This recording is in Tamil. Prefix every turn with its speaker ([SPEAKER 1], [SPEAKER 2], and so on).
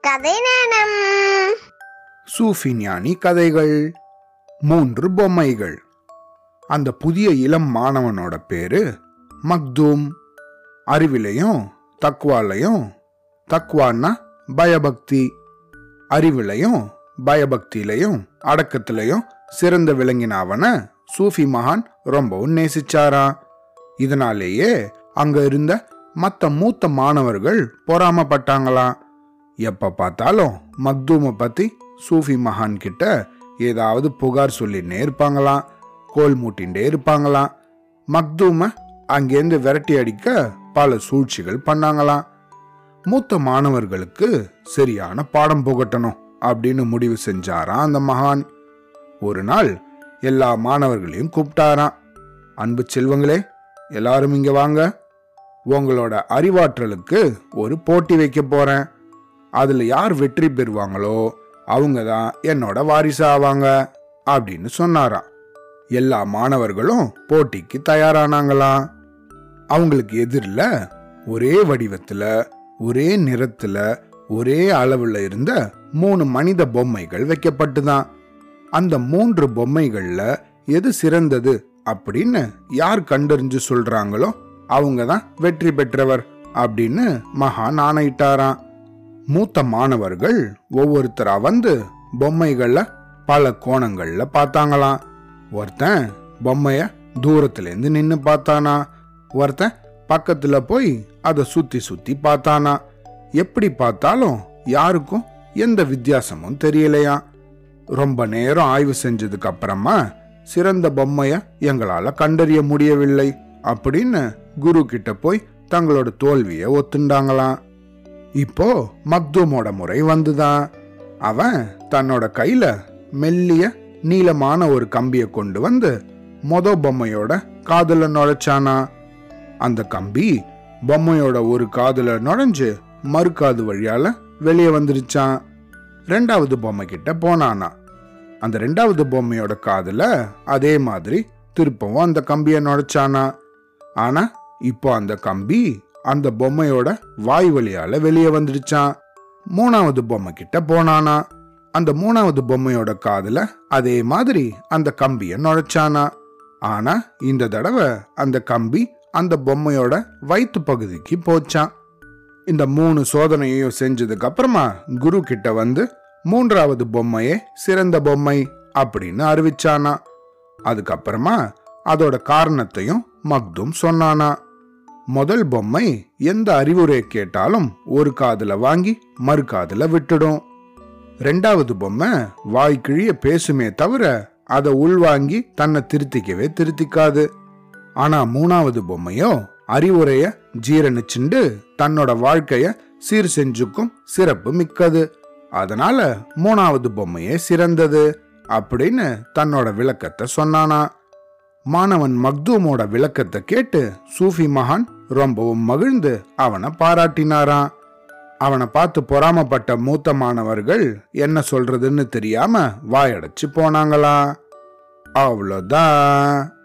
[SPEAKER 1] கதை நேரம்
[SPEAKER 2] சூஃபி ஞானி கதைகள். மூன்று பொம்மைகள். அந்த புதிய இளம் மாணவனோட பேரு மக்தூம். அறிவிலையும் தக்வாலையும் தக்வான்னா பயபக்தி. அறிவிலையும் பயபக்தியிலையும் அடக்கத்திலையும் சிறந்த விளங்கின அவனை சூஃபி மகான் ரொம்பவும் நேசிச்சாராம் இதனாலேயே அங்க இருந்த மற்ற மூத்த மாணவர்கள் பொறாமப்பட்டாங்களாம் எப்ப பார்த்தாலும் மக்தூமை பத்தி சூஃபி மகான் கிட்ட ஏதாவது புகார் சொல்லின்னே இருப்பாங்களாம் கோல் மூட்டின்ண்டே இருப்பாங்களாம். மக்தூமை அங்கேருந்து விரட்டி அடிக்க பல சூழ்ச்சிகள் பண்ணாங்களாம். மூத்த மாணவர்களுக்கு சரியான பாடம் புகட்டணும் அப்படின்னு முடிவு செஞ்சாராம் அந்த மகான். ஒரு நாள் எல்லா மாணவர்களையும் கூப்பிட்டாராம். அன்பு செல்வங்களே எல்லாரும் இங்க வாங்க. உங்களோட அறிவாற்றலுக்கு ஒரு போட்டி வைக்க போறேன். அதில் யார் வெற்றி பெறுவாங்களோ அவங்க தான் என்னோட வாரிசு ஆவாங்க அப்படின்னு சொன்னாராம். எல்லா மாணவர்களும் போட்டிக்கு தயாரானாங்களாம். அவங்களுக்கு எதிரில் ஒரே வடிவத்தில் ஒரே நிறத்தில் ஒரே அளவில் இருந்த மூணு மனித பொம்மைகள் வைக்கப்பட்டுதான். அந்த மூன்று பொம்மைகளில் எது சிறந்தது அப்படின்னு யார் கண்டறிஞ்சு சொல்றாங்களோ அவங்க தான் வெற்றி பெற்றவர் அப்படின்னு மகான் ஆணையிட்டாராம். மூத்த மாணவர்கள் ஒவ்வொருத்தரா வந்து பொம்மைகளில் பல கோணங்கள்ல பார்த்தாங்களாம். ஒருத்தன் பொம்மைய தூரத்துலேருந்து நின்று பார்த்தானா. ஒருத்தன் பக்கத்துல போய் அதை சுத்தி சுத்தி பார்த்தானா. எப்படி பார்த்தாலும் யாருக்கும் எந்த வித்தியாசமும் தெரியலையா. ரொம்ப நேரம் ஆய்வு செஞ்சதுக்கு அப்புறமா சிறந்த பொம்மைய எங்களால கண்டறிய முடியவில்லை. அப்படின்னு குரு கிட்ட போய் தங்களோட தோல்வியை ஒத்துண்டாங்களாம். இப்போ மக்தூமோட முறை வந்துதான். அவன் தன்னோட கையில மெல்லிய நீளமான ஒரு கம்பியை கொண்டு வந்து மொத பொம்மையோட காதல நுழைச்சானா. அந்த கம்பி பொம்மையோட ஒரு காதுல நுழைஞ்சு மறுக்காது வழியால வெளியே வந்துருச்சான். ரெண்டாவது பொம்மை கிட்ட போனானா. அந்த ரெண்டாவது பொம்மையோட காதுல அதே மாதிரி திருப்பவும் அந்த கம்பியை நுழைச்சானா. ஆனா இப்போ அந்த கம்பி அந்த பொம்மையோட வாய் வழியால வெளியே வந்துடுச்சான். மூணாவது பொம்மை கிட்ட போனானா. அந்த மூணாவது பொம்மையோட காதுல அதே மாதிரி அந்த கம்பிய நுழைச்சானா. ஆனா இந்த தடவை அந்த கம்பி அந்த பொம்மையோட வயிற்று பகுதிக்கு போச்சான். இந்த மூணு சோதனையையும் செஞ்சதுக்கு அப்புறமா குரு கிட்ட வந்து மூன்றாவது பொம்மையே சிறந்த பொம்மை அப்படின்னு அறிவிச்சானா. அதுக்கப்புறமா அதோட காரணத்தையும் மக்தும் சொன்னானா. முதல் பொம்மை எந்த அறிவுரை கேட்டாலும் ஒரு காதுல வாங்கி மறு காதுல விட்டுடும். ரெண்டாவது பொம்மை வாய்க்கிழிய பேசுமே தவிர அதை உள்வாங்கி தன்னை திருத்திக்கவே திருத்திக்காது. ஆனா மூணாவது பொம்மையோ அறிவுரைய ஜீரணிச்சுண்டு தன்னோட வாழ்க்கைய சீர் செஞ்சுக்கும் சிறப்பு மிக்கது. அதனால மூணாவது பொம்மையே சிறந்தது அப்படின்னு தன்னோட விளக்கத்தை சொன்னானா. மாணவன் மக்தூமோட விளக்கத்தை கேட்டு சூஃபி மகான் ரொம்பவும் மகிழ்ந்து அவனை பாராட்டினாராம். அவனை பார்த்து பொறாமப்பட்ட மூத்த மாணவர்கள் என்ன சொல்றதுன்னு தெரியாம வாயடைச்சு போனாங்களா? அவ்வளோதான்.